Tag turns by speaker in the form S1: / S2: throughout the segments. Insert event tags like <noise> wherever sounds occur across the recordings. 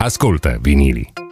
S1: Ascolta vinili.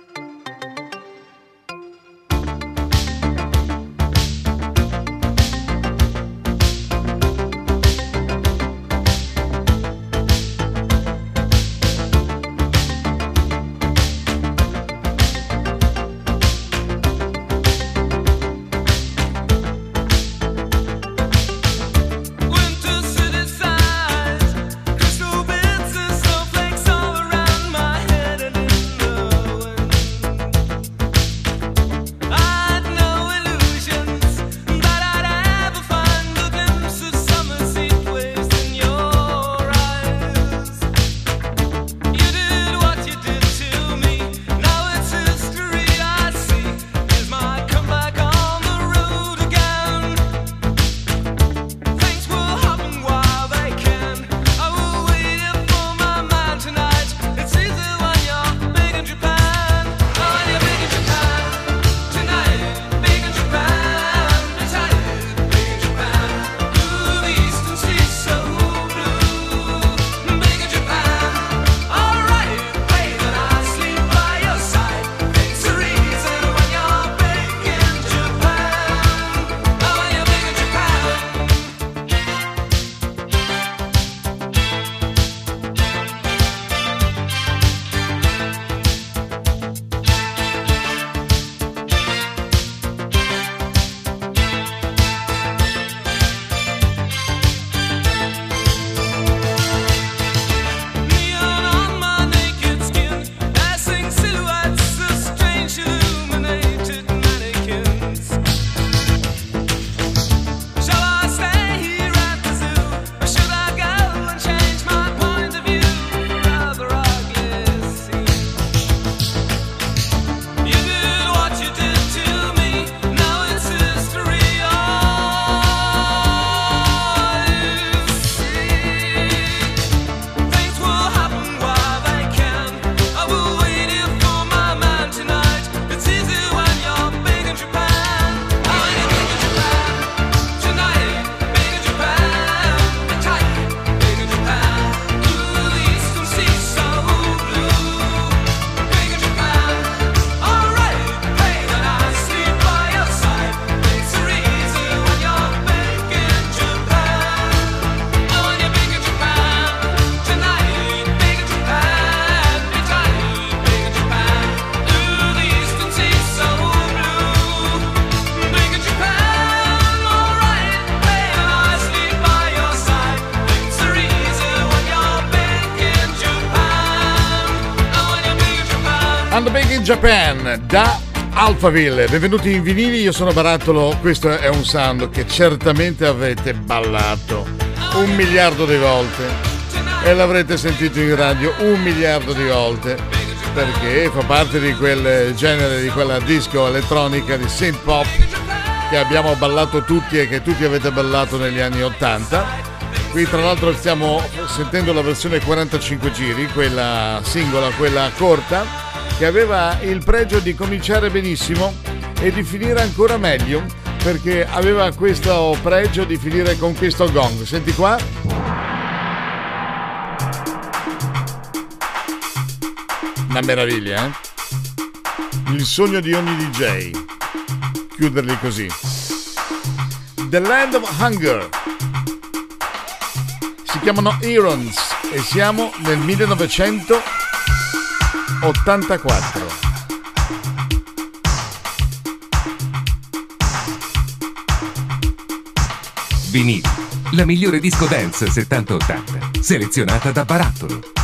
S2: Japan da Alphaville. Benvenuti in vinili, io sono Barattolo, questo è un sound che certamente avete ballato un miliardo di volte e l'avrete sentito in radio un miliardo di volte perché fa parte di quel genere, di quella disco elettronica di synth pop che abbiamo ballato tutti e che tutti avete ballato negli anni 80. Qui tra l'altro stiamo sentendo la versione 45 giri, quella singola, quella corta che aveva il pregio di cominciare benissimo e di finire ancora meglio perché aveva questo pregio di finire con questo gong. Senti qua. Una meraviglia, eh? Il sogno di ogni DJ. Chiuderli così. The Land of Hunger. Si chiamano Irons e siamo nel 1900 84.
S1: Vinili, la migliore disco dance 70-80, selezionata da Barattolo.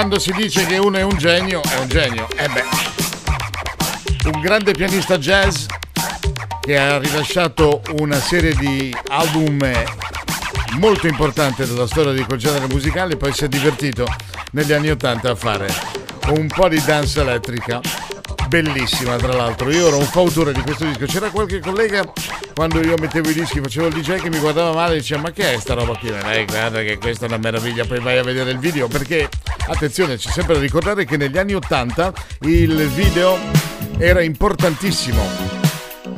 S2: Quando si dice che uno è un genio, è un genio. E eh beh, un grande pianista jazz che ha rilasciato una serie di album molto importanti della storia di quel genere musicale, poi si è divertito negli anni Ottanta a fare un po' di danza elettrica. Bellissima tra l'altro. Io ero un fautore di questo disco. C'era qualche collega quando io mettevo i dischi facevo il DJ che mi guardava male e diceva ma che è sta roba qui? Lei guarda che questa è una meraviglia poi vai a vedere il video. Perché attenzione c'è sempre da ricordare che negli anni 80 il video era importantissimo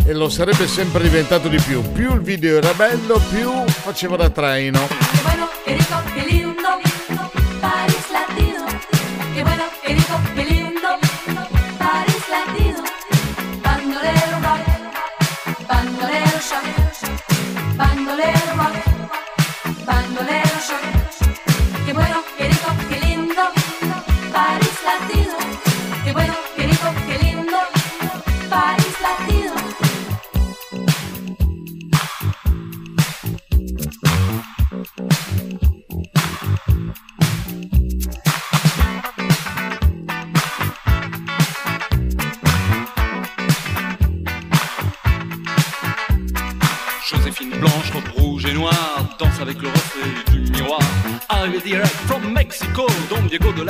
S2: e lo sarebbe sempre diventato di più. Più il video era bello più faceva da traino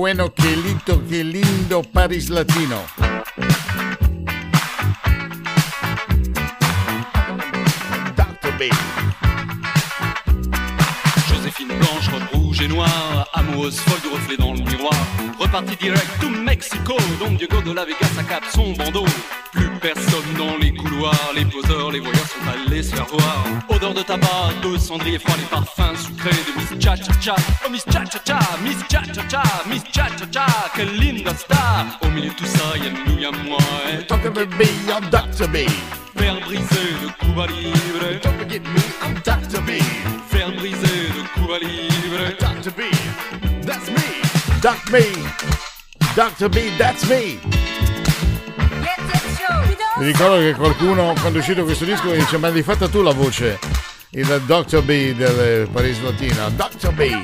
S3: bueno,
S2: che lindo, che lindo Paris Latino.
S4: Dr. B.
S5: Joséphine blanche, robe rouge et noire, amoureuse folle du reflet dans le miroir. Reparti direct to Mexico, Don Diego de la Vegas accap son bandeau. Plus personne dans les couloirs, les poseurs, les voyeurs sont allés se faire voir. Odeur de tabac, de cendrier froid, les parfums sucrés Cha Cha Cha. Oh Miss Cha Cha Cha, Miss Cha Cha Cha, Miss Cha Cha Cha, quelle linda star. Au milieu de tout ça, y'a nous, y'a moi. Et
S2: Dr. B, I'm Dr. B.
S5: Fer brisé de Cuba Libre.
S4: Don't forget me, I'm Dr. B.
S5: Fer brisé de Cuba Libre.
S4: Dr. B, that's me.
S2: Dr. B. Dr. B, that's me. Mi ricordo che qualcuno, quando è uscito questo disco, mi dice: Ma hai fatto tu la voce? Il Dr. B del Paris Latina. Dr. B.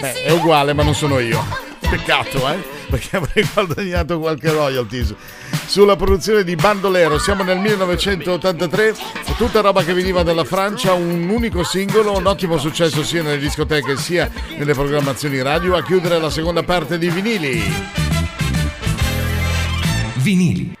S2: Beh, è uguale, ma non sono io. Peccato, eh? Perché avrei guadagnato qualche royalties. Sulla produzione di Bandolero, siamo nel 1983, tutta roba che veniva dalla Francia, un unico singolo, un ottimo successo sia nelle discoteche sia nelle programmazioni radio, a chiudere la seconda parte di vinili.
S1: Vinili.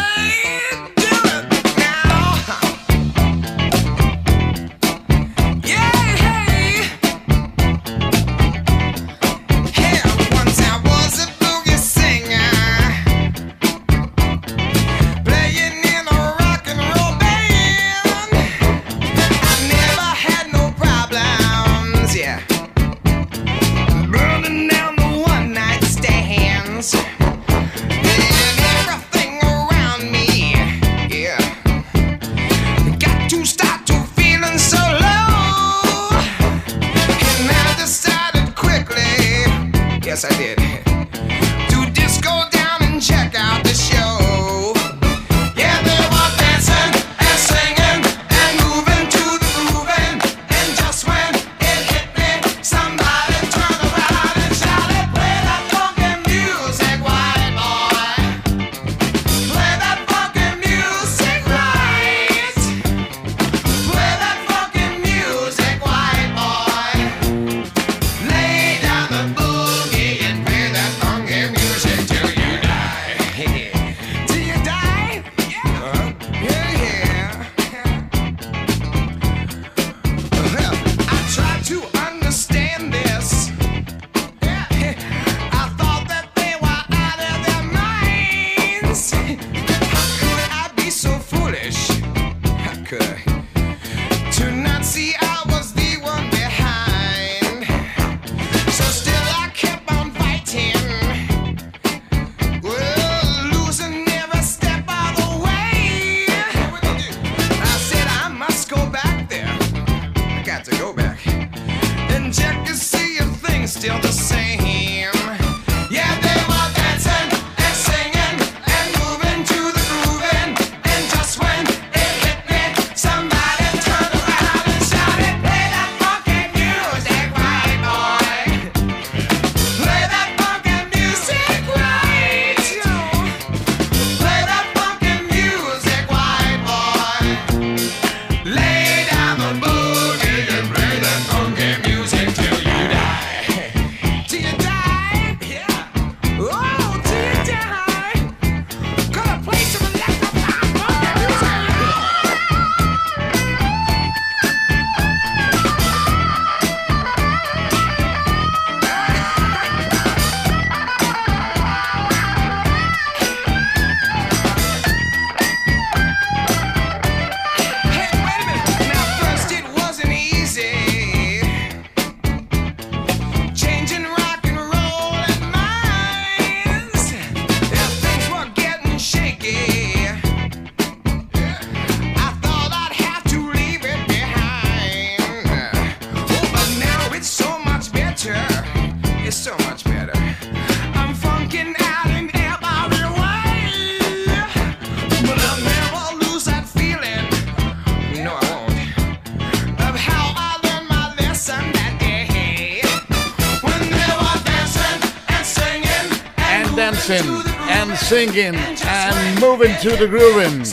S6: Singing and moving to the grooving.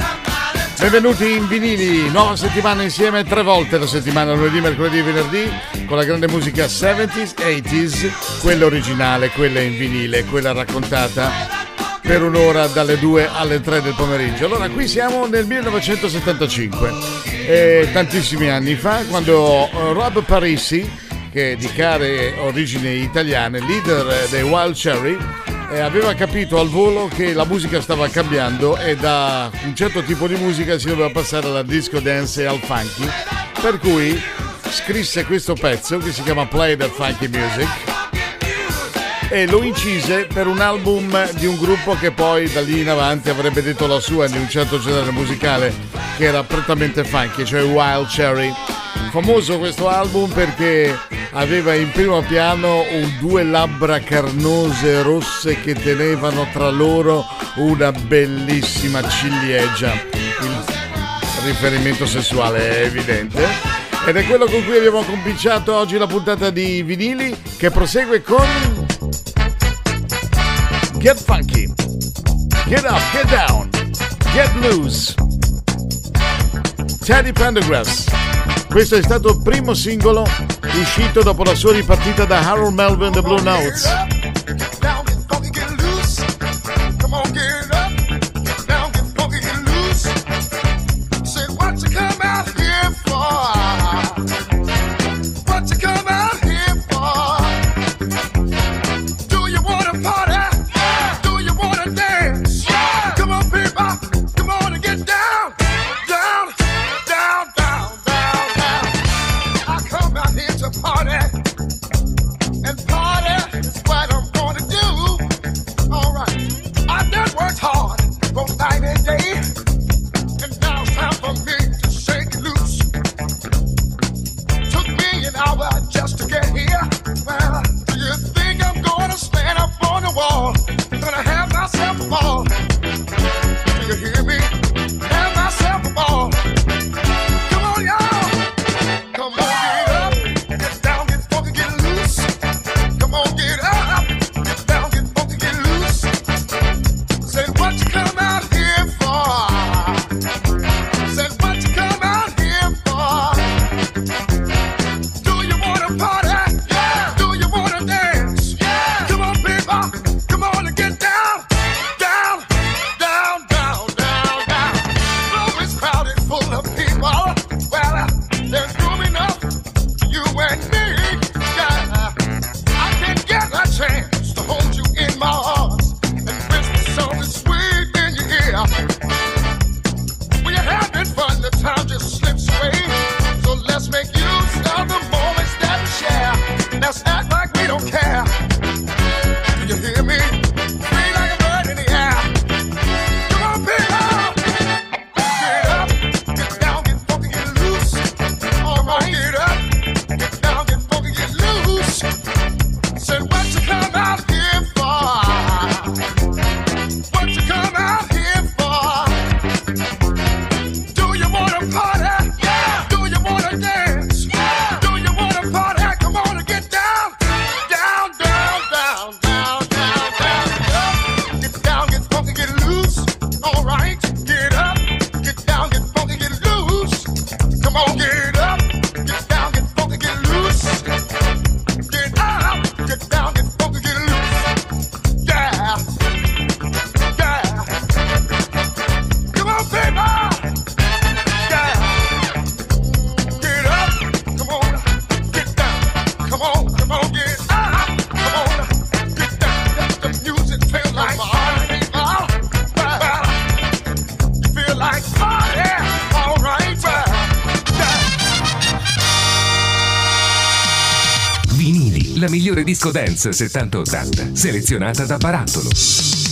S7: Benvenuti in vinili, nuova settimana insieme tre volte la settimana, lunedì, mercoledì e venerdì, con la grande musica 70s, 80s, quella originale, quella in vinile, quella raccontata per un'ora dalle 2 alle 3 del pomeriggio. Allora, qui siamo nel 1975, eh, tantissimi anni fa, quando eh, Rob Parisi, che è di care origini italiane, leader dei Wild Cherry, eh, aveva capito al volo che la musica stava cambiando e da un certo tipo di musica si doveva passare alla disco dance al funky, per cui scrisse questo pezzo che si chiama Play That Funky Music e lo incise per un album di un gruppo che poi da lì in avanti avrebbe detto la sua di un certo genere musicale che era prettamente funky, cioè Wild Cherry. Famoso questo album perché aveva in primo piano due labbra carnose rosse che tenevano tra loro una bellissima ciliegia. Il riferimento sessuale è evidente. Ed è quello con cui abbiamo cominciato oggi la puntata di vinili che prosegue con Get Funky, Get Up, Get Down, Get Loose, Teddy Pendergrass. Questo è stato il primo singolo uscito dopo la sua ripartita da Harold Melvin The Blue Notes.
S8: Migliore disco dance 70-80, selezionata da Barattolo.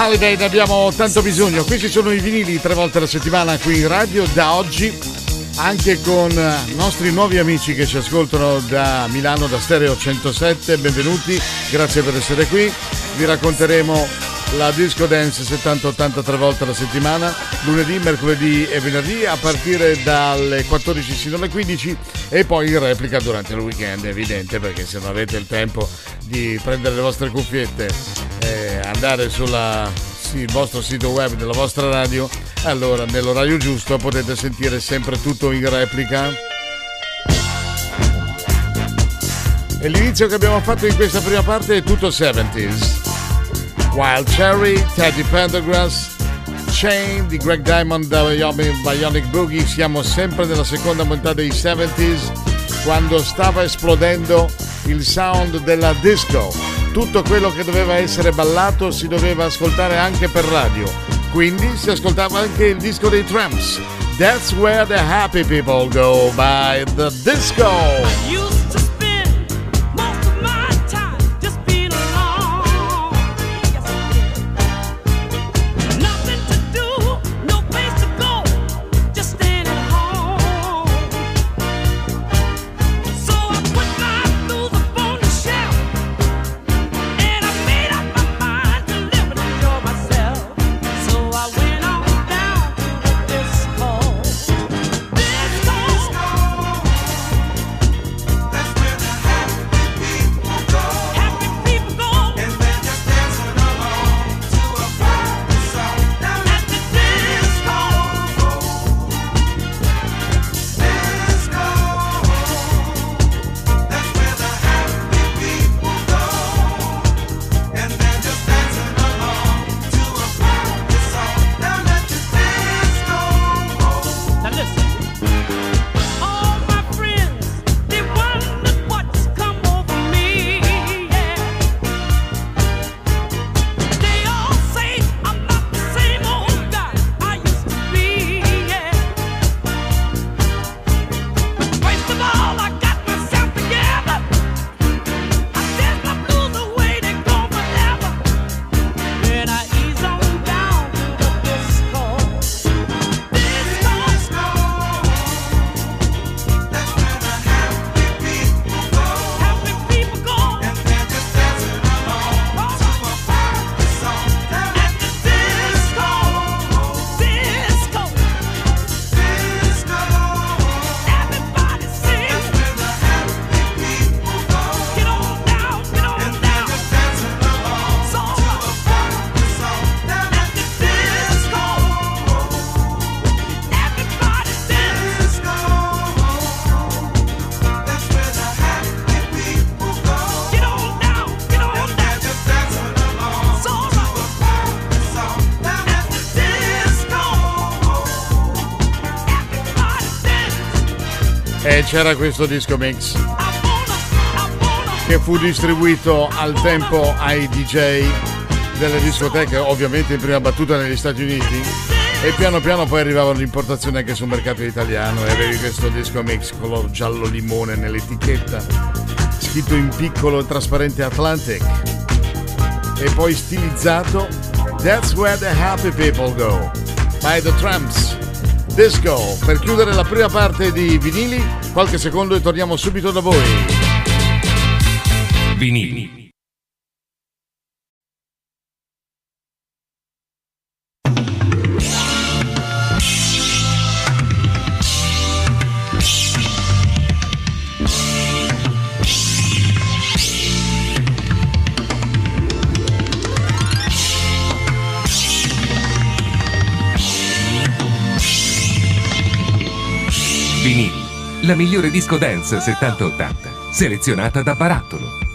S2: Holiday ne abbiamo tanto bisogno. Questi sono i vinili tre volte alla settimana qui in radio da oggi, anche con i nostri nuovi amici che ci ascoltano da Milano, da Stereo 107. Benvenuti, grazie per essere qui. Vi racconteremo la Disco Dance 70-80 tre volte alla settimana, lunedì, mercoledì e venerdì a partire dalle 14 sino alle 15 e poi in replica durante il weekend, evidente, perché se non avete il tempo di prendere le vostre cuffiette andare sulla sì, vostro sito web della vostra radio, allora nell'orario giusto potete sentire sempre tutto in replica. E l'inizio che abbiamo fatto in questa prima parte è tutto 70s. Wild Cherry, Teddy Pendergrass, Chain di Greg Diamond Bionic Boogie. Siamo sempre nella seconda metà dei 70s quando stava esplodendo il sound della disco. Tutto quello che doveva essere ballato si doveva ascoltare anche per radio. Quindi si ascoltava anche il disco dei Tramps. That's where the happy people go by the disco. C'era questo disco mix che fu distribuito al tempo ai DJ delle discoteche, ovviamente in prima battuta negli Stati Uniti. E piano piano poi arrivava l'importazione anche sul mercato italiano e avevi questo disco mix color giallo limone nell'etichetta, scritto in piccolo e trasparente Atlantic. E poi stilizzato That's where the happy people go by the Tramps. Disco. Per chiudere la prima parte di vinili, qualche secondo e torniamo subito da voi.
S1: Vinili. La migliore disco dance 70-80, selezionata da Barattolo.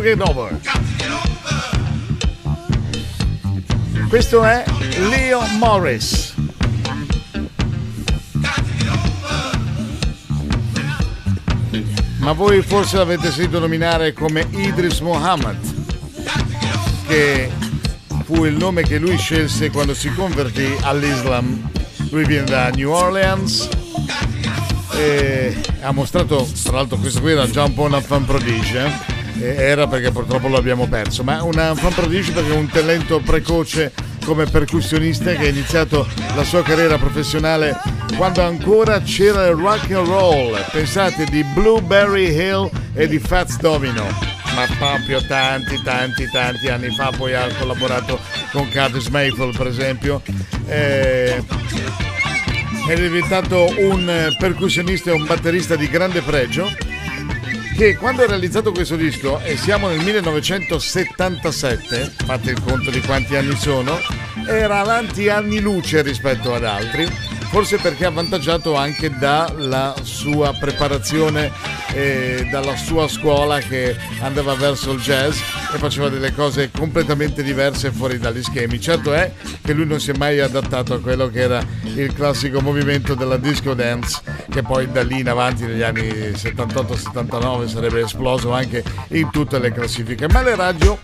S2: To Get Over. Questo è Leo Morris. Ma voi forse l'avete sentito nominare come Idris Muhammad, che fu il nome che lui scelse quando si convertì all'Islam. Lui viene da New Orleans e ha mostrato, tra l'altro questo qui era già un po' una fan prodige, eh? Era perché purtroppo lo abbiamo perso, ma una fan prodige perché un talento precoce come percussionista che ha iniziato la sua carriera professionale quando ancora c'era il rock and roll. Pensate di Blueberry Hill e di Fats Domino. Ma proprio tanti, tanti, tanti anni fa poi ha collaborato con Curtis Mayfield per esempio. Eh, è diventato un eh, percussionista e un batterista di grande pregio che quando ha realizzato questo disco, e siamo nel 1977, fate il conto di quanti anni sono, era avanti anni luce rispetto ad altri, forse perché avvantaggiato anche dalla sua preparazione e dalla sua scuola che andava verso il jazz e faceva delle cose completamente diverse fuori dagli schemi. Certo è che lui non si è mai adattato a quello che era il classico movimento della disco dance che poi da lì in avanti negli anni 78-79 sarebbe esploso anche in tutte le classifiche. Ma le radio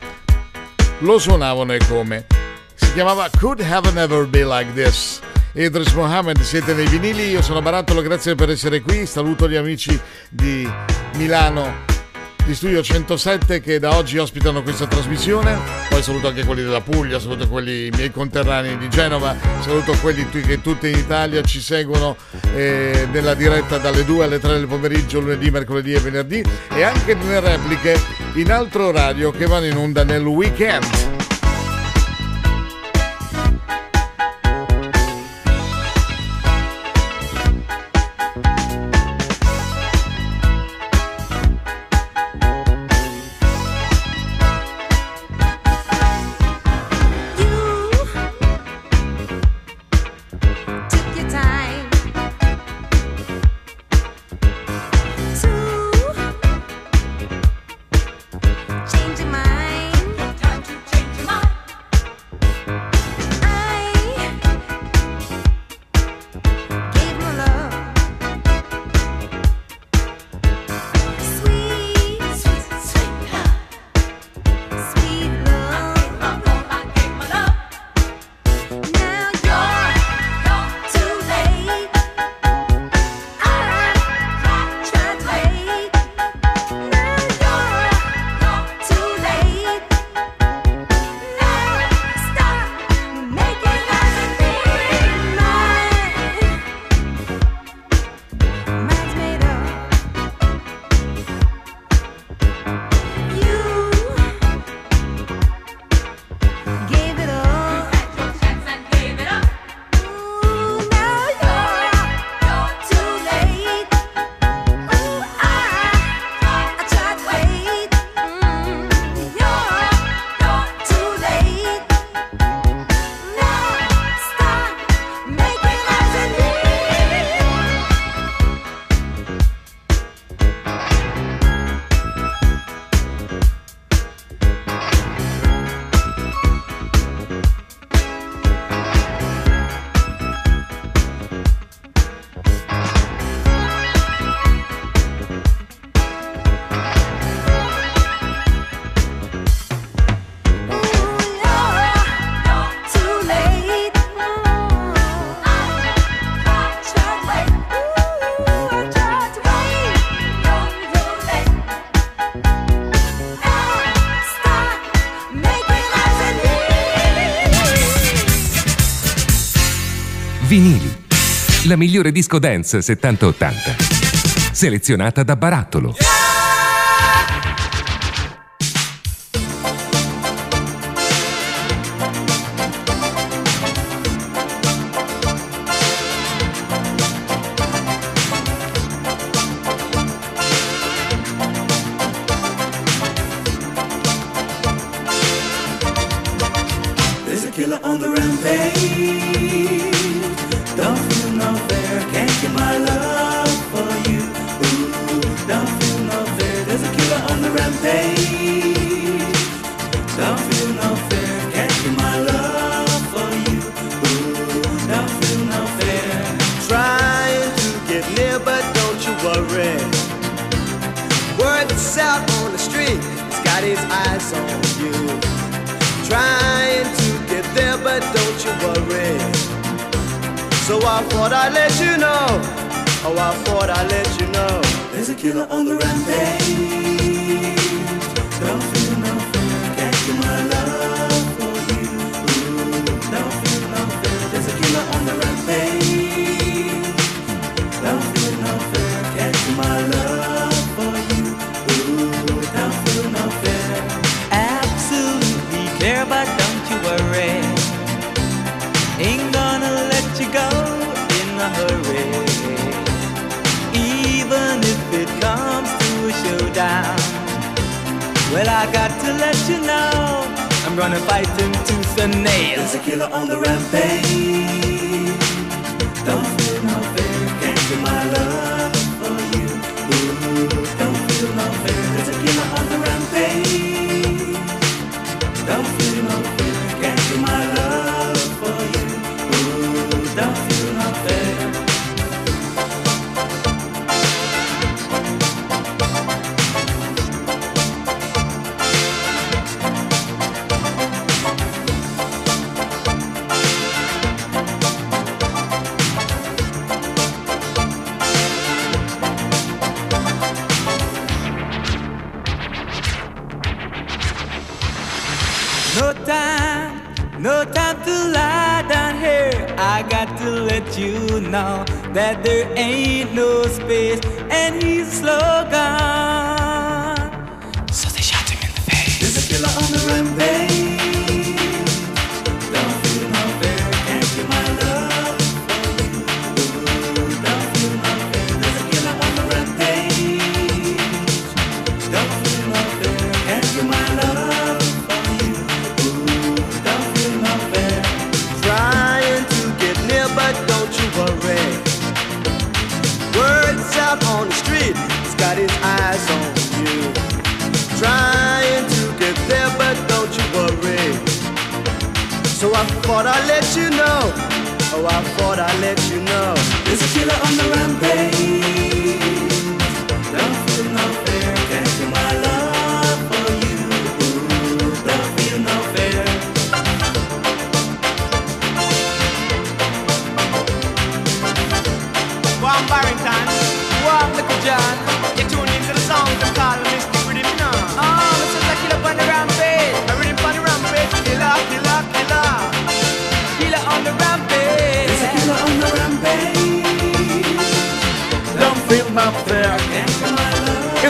S2: lo suonavano e come. Si chiamava Could Heaven Ever Be Like This. Idris Mohammed, siete nei vinili, io sono Barattolo, grazie per essere qui, saluto gli amici di Milano di Studio 107 che da oggi ospitano questa trasmissione, poi saluto anche quelli della Puglia, saluto quelli miei conterranei di Genova, saluto quelli che tutti in Italia ci seguono eh, nella diretta dalle 2 alle 3 del pomeriggio, lunedì, mercoledì e venerdì e anche nelle repliche in altro orario che vanno in onda nel weekend.
S1: Vinili. La migliore disco dance 70-80. Selezionata da Barattolo.
S9: There's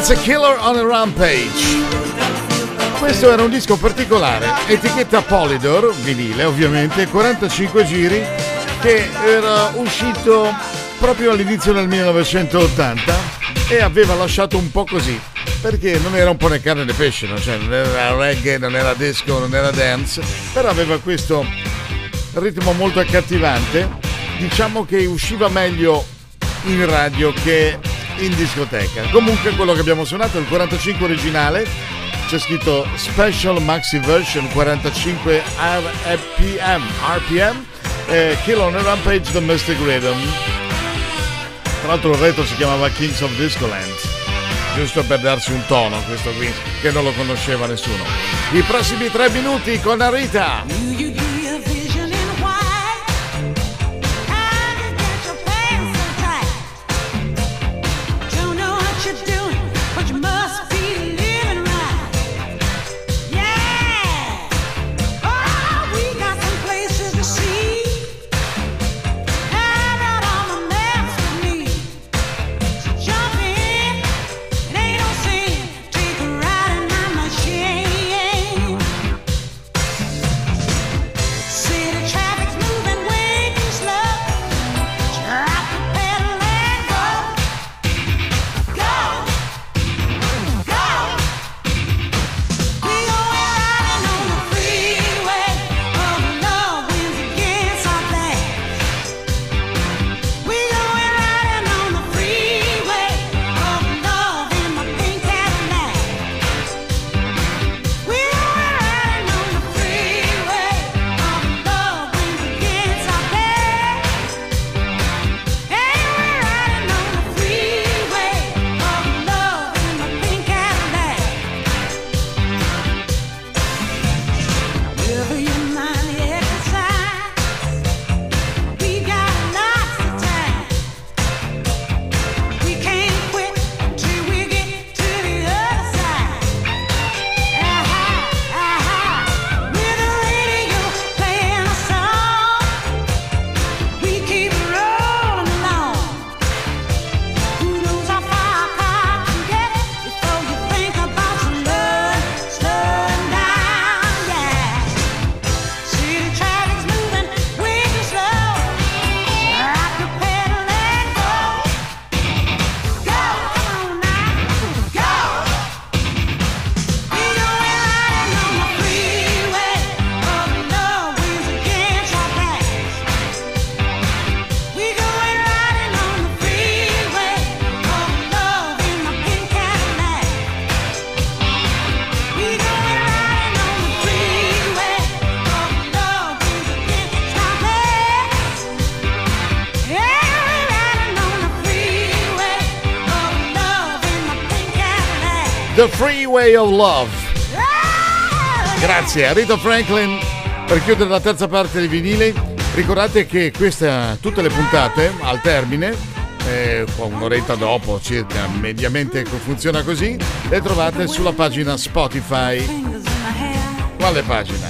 S2: It's a Killer on a Rampage. Questo era un disco particolare, etichetta Polydor, vinile ovviamente, 45 giri, che era uscito proprio all'inizio del 1980 e aveva lasciato un po' così, perché non era un po' né carne né pesce, cioè, non era reggae, non era disco, non era dance, però aveva questo ritmo molto accattivante, diciamo che usciva meglio in radio che in discoteca. Comunque quello che abbiamo suonato è il 45 originale, c'è scritto Special Maxi Version 45 RPM, RPM eh, Kill on a Rampage Domestic Rhythm. Tra l'altro il retro si chiamava Kings of Discoland giusto per darsi un tono questo qui che non lo conosceva nessuno. I prossimi tre minuti con Arita. Freeway of Love. Grazie a Rita Franklin per chiudere la terza parte di vinili. Ricordate che queste, tutte le puntate al termine, eh, un'oretta dopo circa, mediamente funziona così, le trovate sulla pagina Spotify. Quale pagina?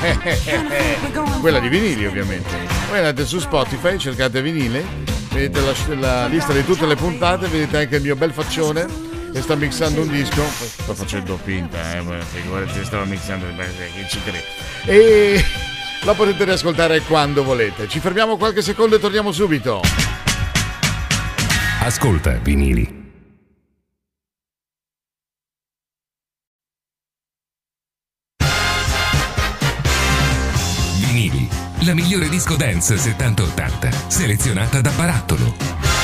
S2: <laughs> Quella di vinili ovviamente. Voi andate su Spotify, cercate vinile, vedete la, la lista di tutte le puntate, vedete anche il mio bel faccione che sta mixando un disco. Sto facendo finta, eh, figurati, stavo mixando, chi ci crede. E la potete riascoltare quando volete. Ci fermiamo qualche secondo e torniamo subito.
S1: Ascolta vinili. Vinili, la migliore disco dance 70-80, selezionata da Barattolo.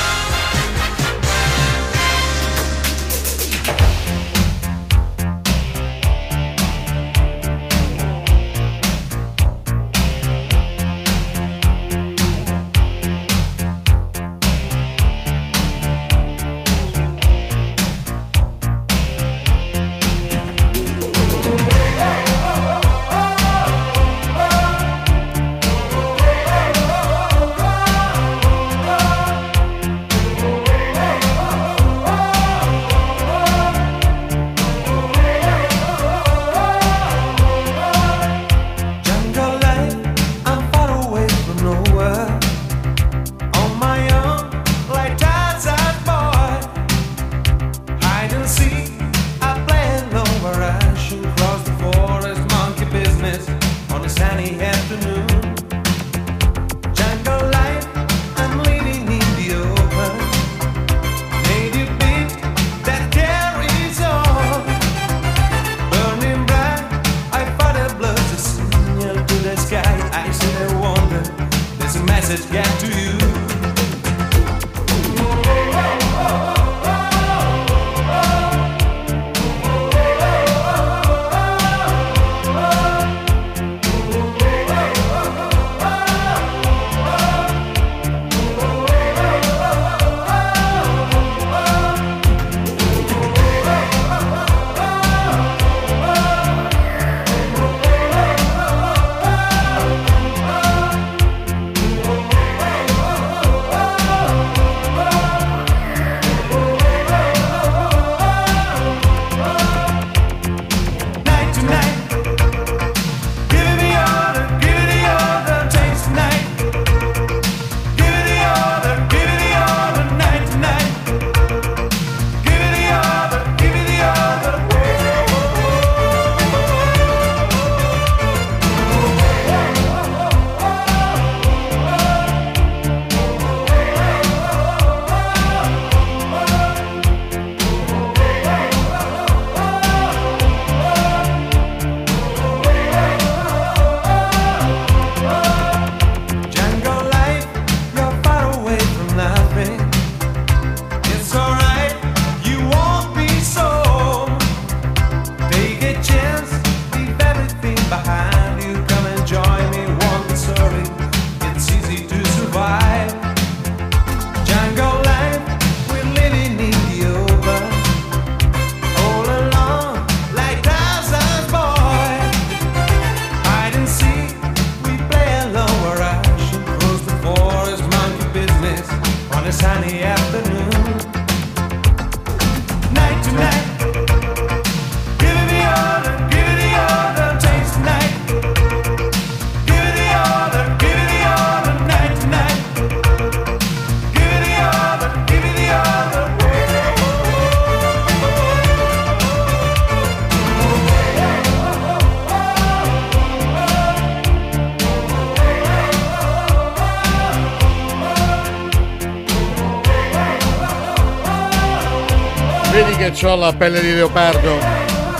S2: La pelle di leopardo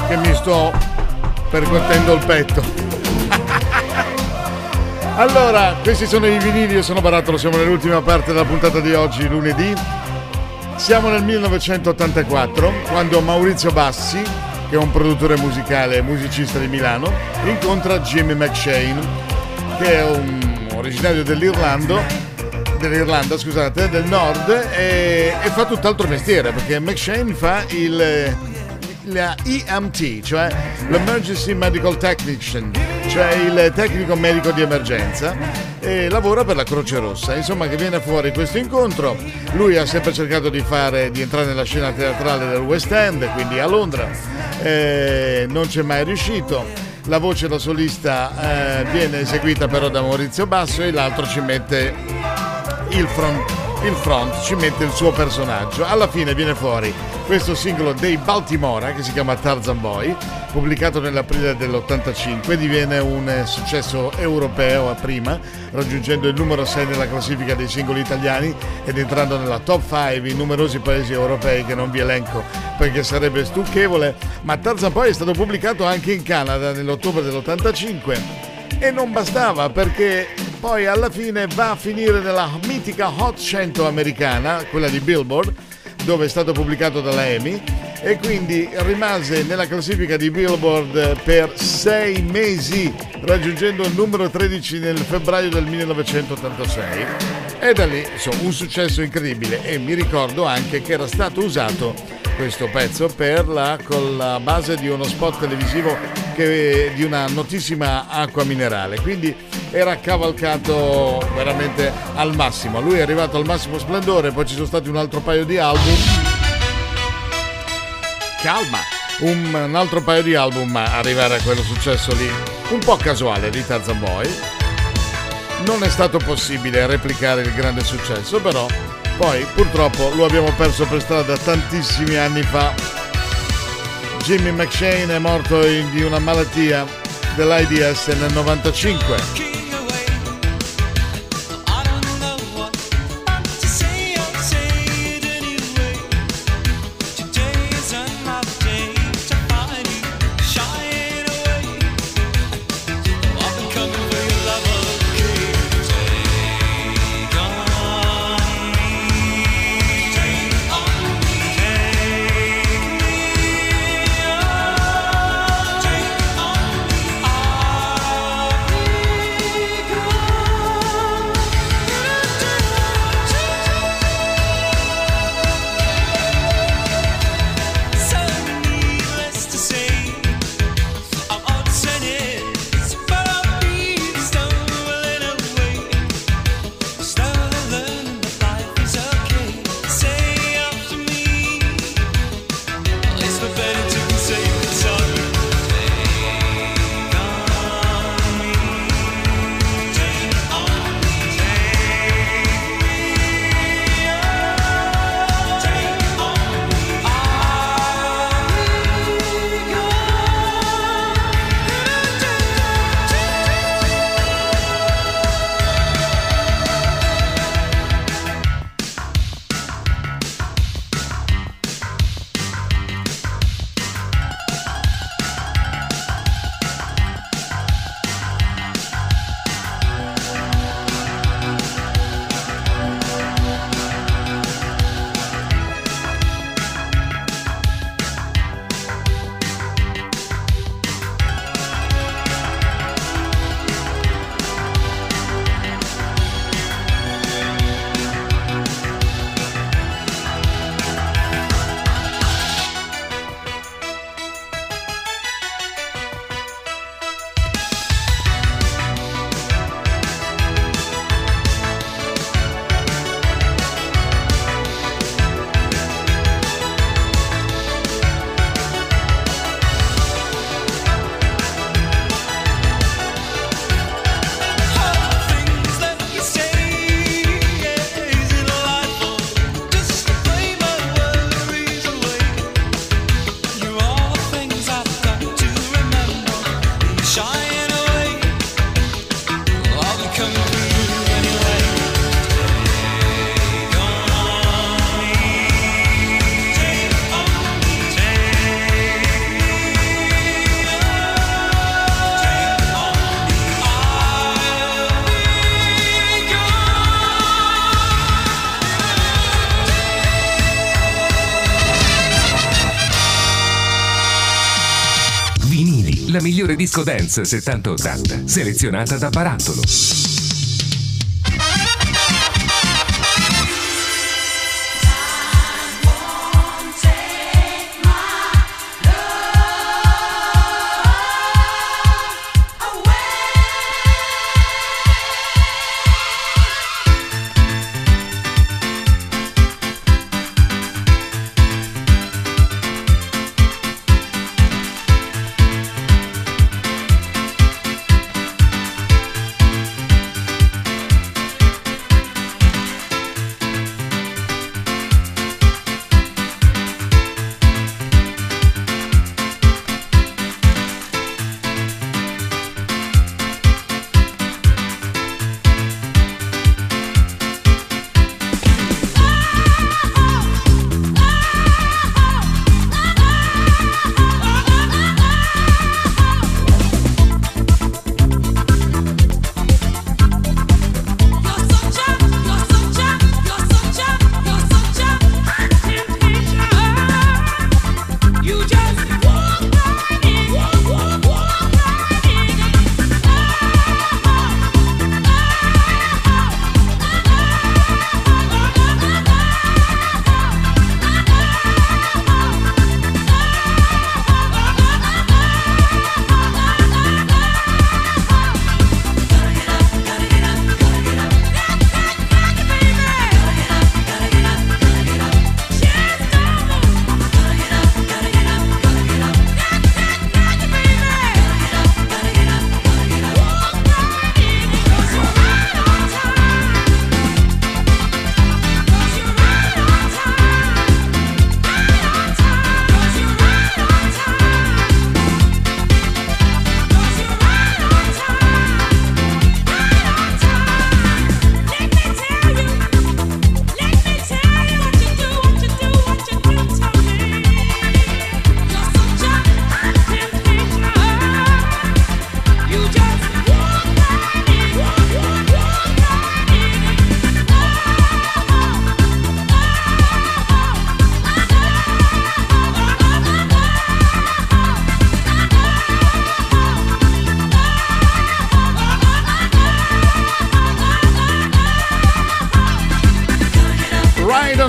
S2: che mi sto percuotendo il petto. <laughs> allora, questi sono i vinili, io sono Barattolo, siamo nell'ultima parte della puntata di oggi, lunedì. Siamo nel 1984, quando Maurizio Bassi, che è un produttore musicale e musicista di Milano, incontra Jimmy McShane, che è un originario dell'Irlanda dell'Irlanda, scusate, del nord e, e fa tutt'altro mestiere perché McShane fa il la EMT, cioè l'Emergency Medical Technician, cioè il tecnico medico di emergenza e lavora per la Croce Rossa. Insomma, che viene fuori questo incontro. Lui ha sempre cercato di fare di entrare nella scena teatrale del West End, quindi a Londra. Eh, non c'è mai riuscito. La voce da solista eh, viene eseguita però da Maurizio Basso e l'altro ci mette il front, il front ci mette il suo personaggio. Alla fine viene fuori questo singolo dei Baltimora che si chiama Tarzan Boy, pubblicato nell'aprile dell'85, diviene un eh, successo europeo a prima, raggiungendo il numero 6 nella classifica dei singoli italiani ed entrando nella top 5 in numerosi paesi europei che non vi elenco perché sarebbe stucchevole, ma Tarzan Boy è stato pubblicato anche in Canada nell'ottobre dell'85 e non bastava perché poi alla fine va a finire nella mitica Hot 100 americana, quella di Billboard, dove è stato pubblicato dalla EMI e quindi rimase nella classifica di Billboard per sei mesi, raggiungendo il numero 13 nel febbraio del 1986. E da lì insomma, un successo incredibile e mi ricordo anche che era stato usato questo pezzo per la, con la base di uno spot televisivo che- di una notissima acqua minerale. Quindi era cavalcato veramente al massimo. Lui è arrivato al massimo splendore poi ci sono stati un altro paio di album. Calma. Un, un altro paio di album a arrivare a quello successo lì. Un po' casuale di Tarzan Boy non è stato possibile replicare il grande successo, però poi purtroppo lo abbiamo perso per strada tantissimi anni fa. Jimmy McShane è morto di una malattia dell'AIDS nel 95.
S1: Disco dance 70-80, selezionata da Barattolo.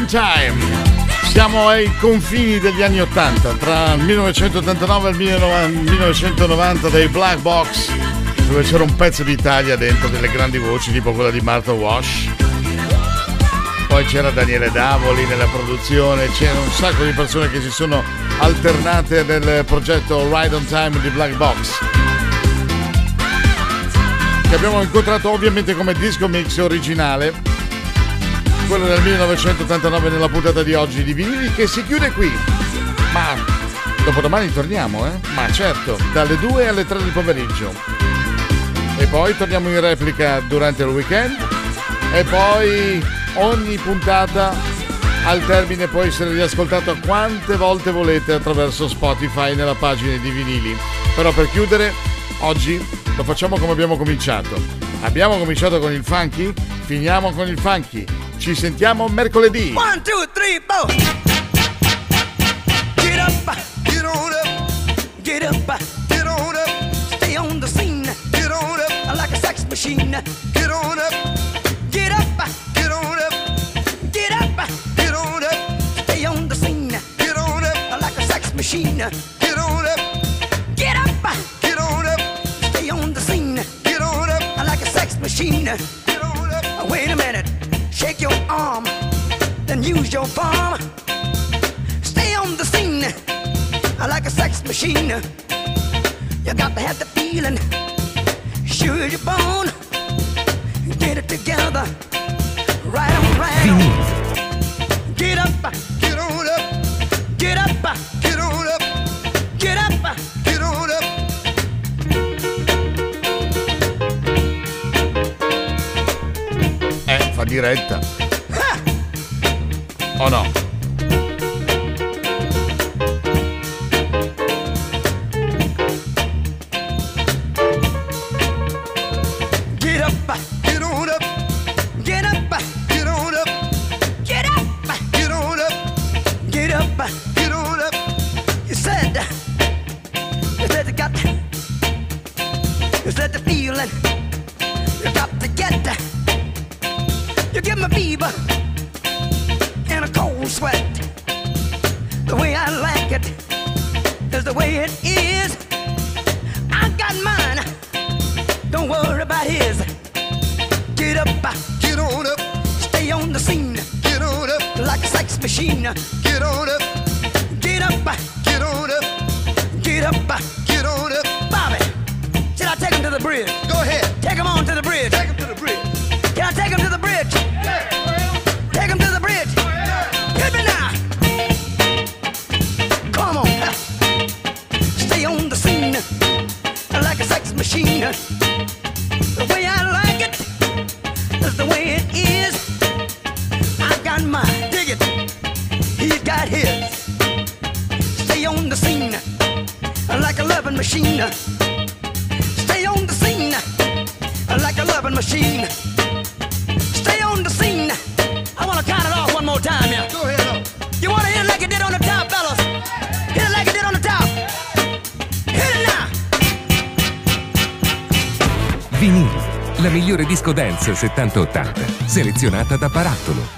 S2: Time. Siamo ai confini degli anni 80, tra il 1989 e il 1990 dei Black Box, dove c'era un pezzo d'Italia dentro delle grandi voci tipo quella di Martha Wash. Poi c'era Daniele Davoli nella produzione, c'era un sacco di persone che si sono alternate nel progetto Ride on Time di Black Box. Che abbiamo incontrato ovviamente come disco mix originale, quello del 1989 nella puntata di oggi di Vinili che si chiude qui. Ma dopodomani torniamo, eh? Ma certo, dalle 2 alle 3 del pomeriggio. E poi torniamo in replica durante il weekend e poi ogni puntata al termine può essere riascoltata quante volte volete attraverso Spotify nella pagina di vinili. Però per chiudere, oggi lo facciamo come abbiamo cominciato. Abbiamo cominciato con il funky, finiamo con il funky. Ci sentiamo mercoledì.
S7: One, two, three, four. Get up, get on up, get up, get on up. Stay on the scene, get on up like a sex machine. Get on up. Stay on the scene, get on up like machine. Machine. Get on up. Wait a minute, shake your arm, then use your palm. Stay on the scene like a sex machine. You got to have the feeling, sure you're born. Get it together, right on, right on. Get up, get on up, get up, get up,
S2: Diretta. O no?
S1: Dance 70-80, selezionata da Barattolo.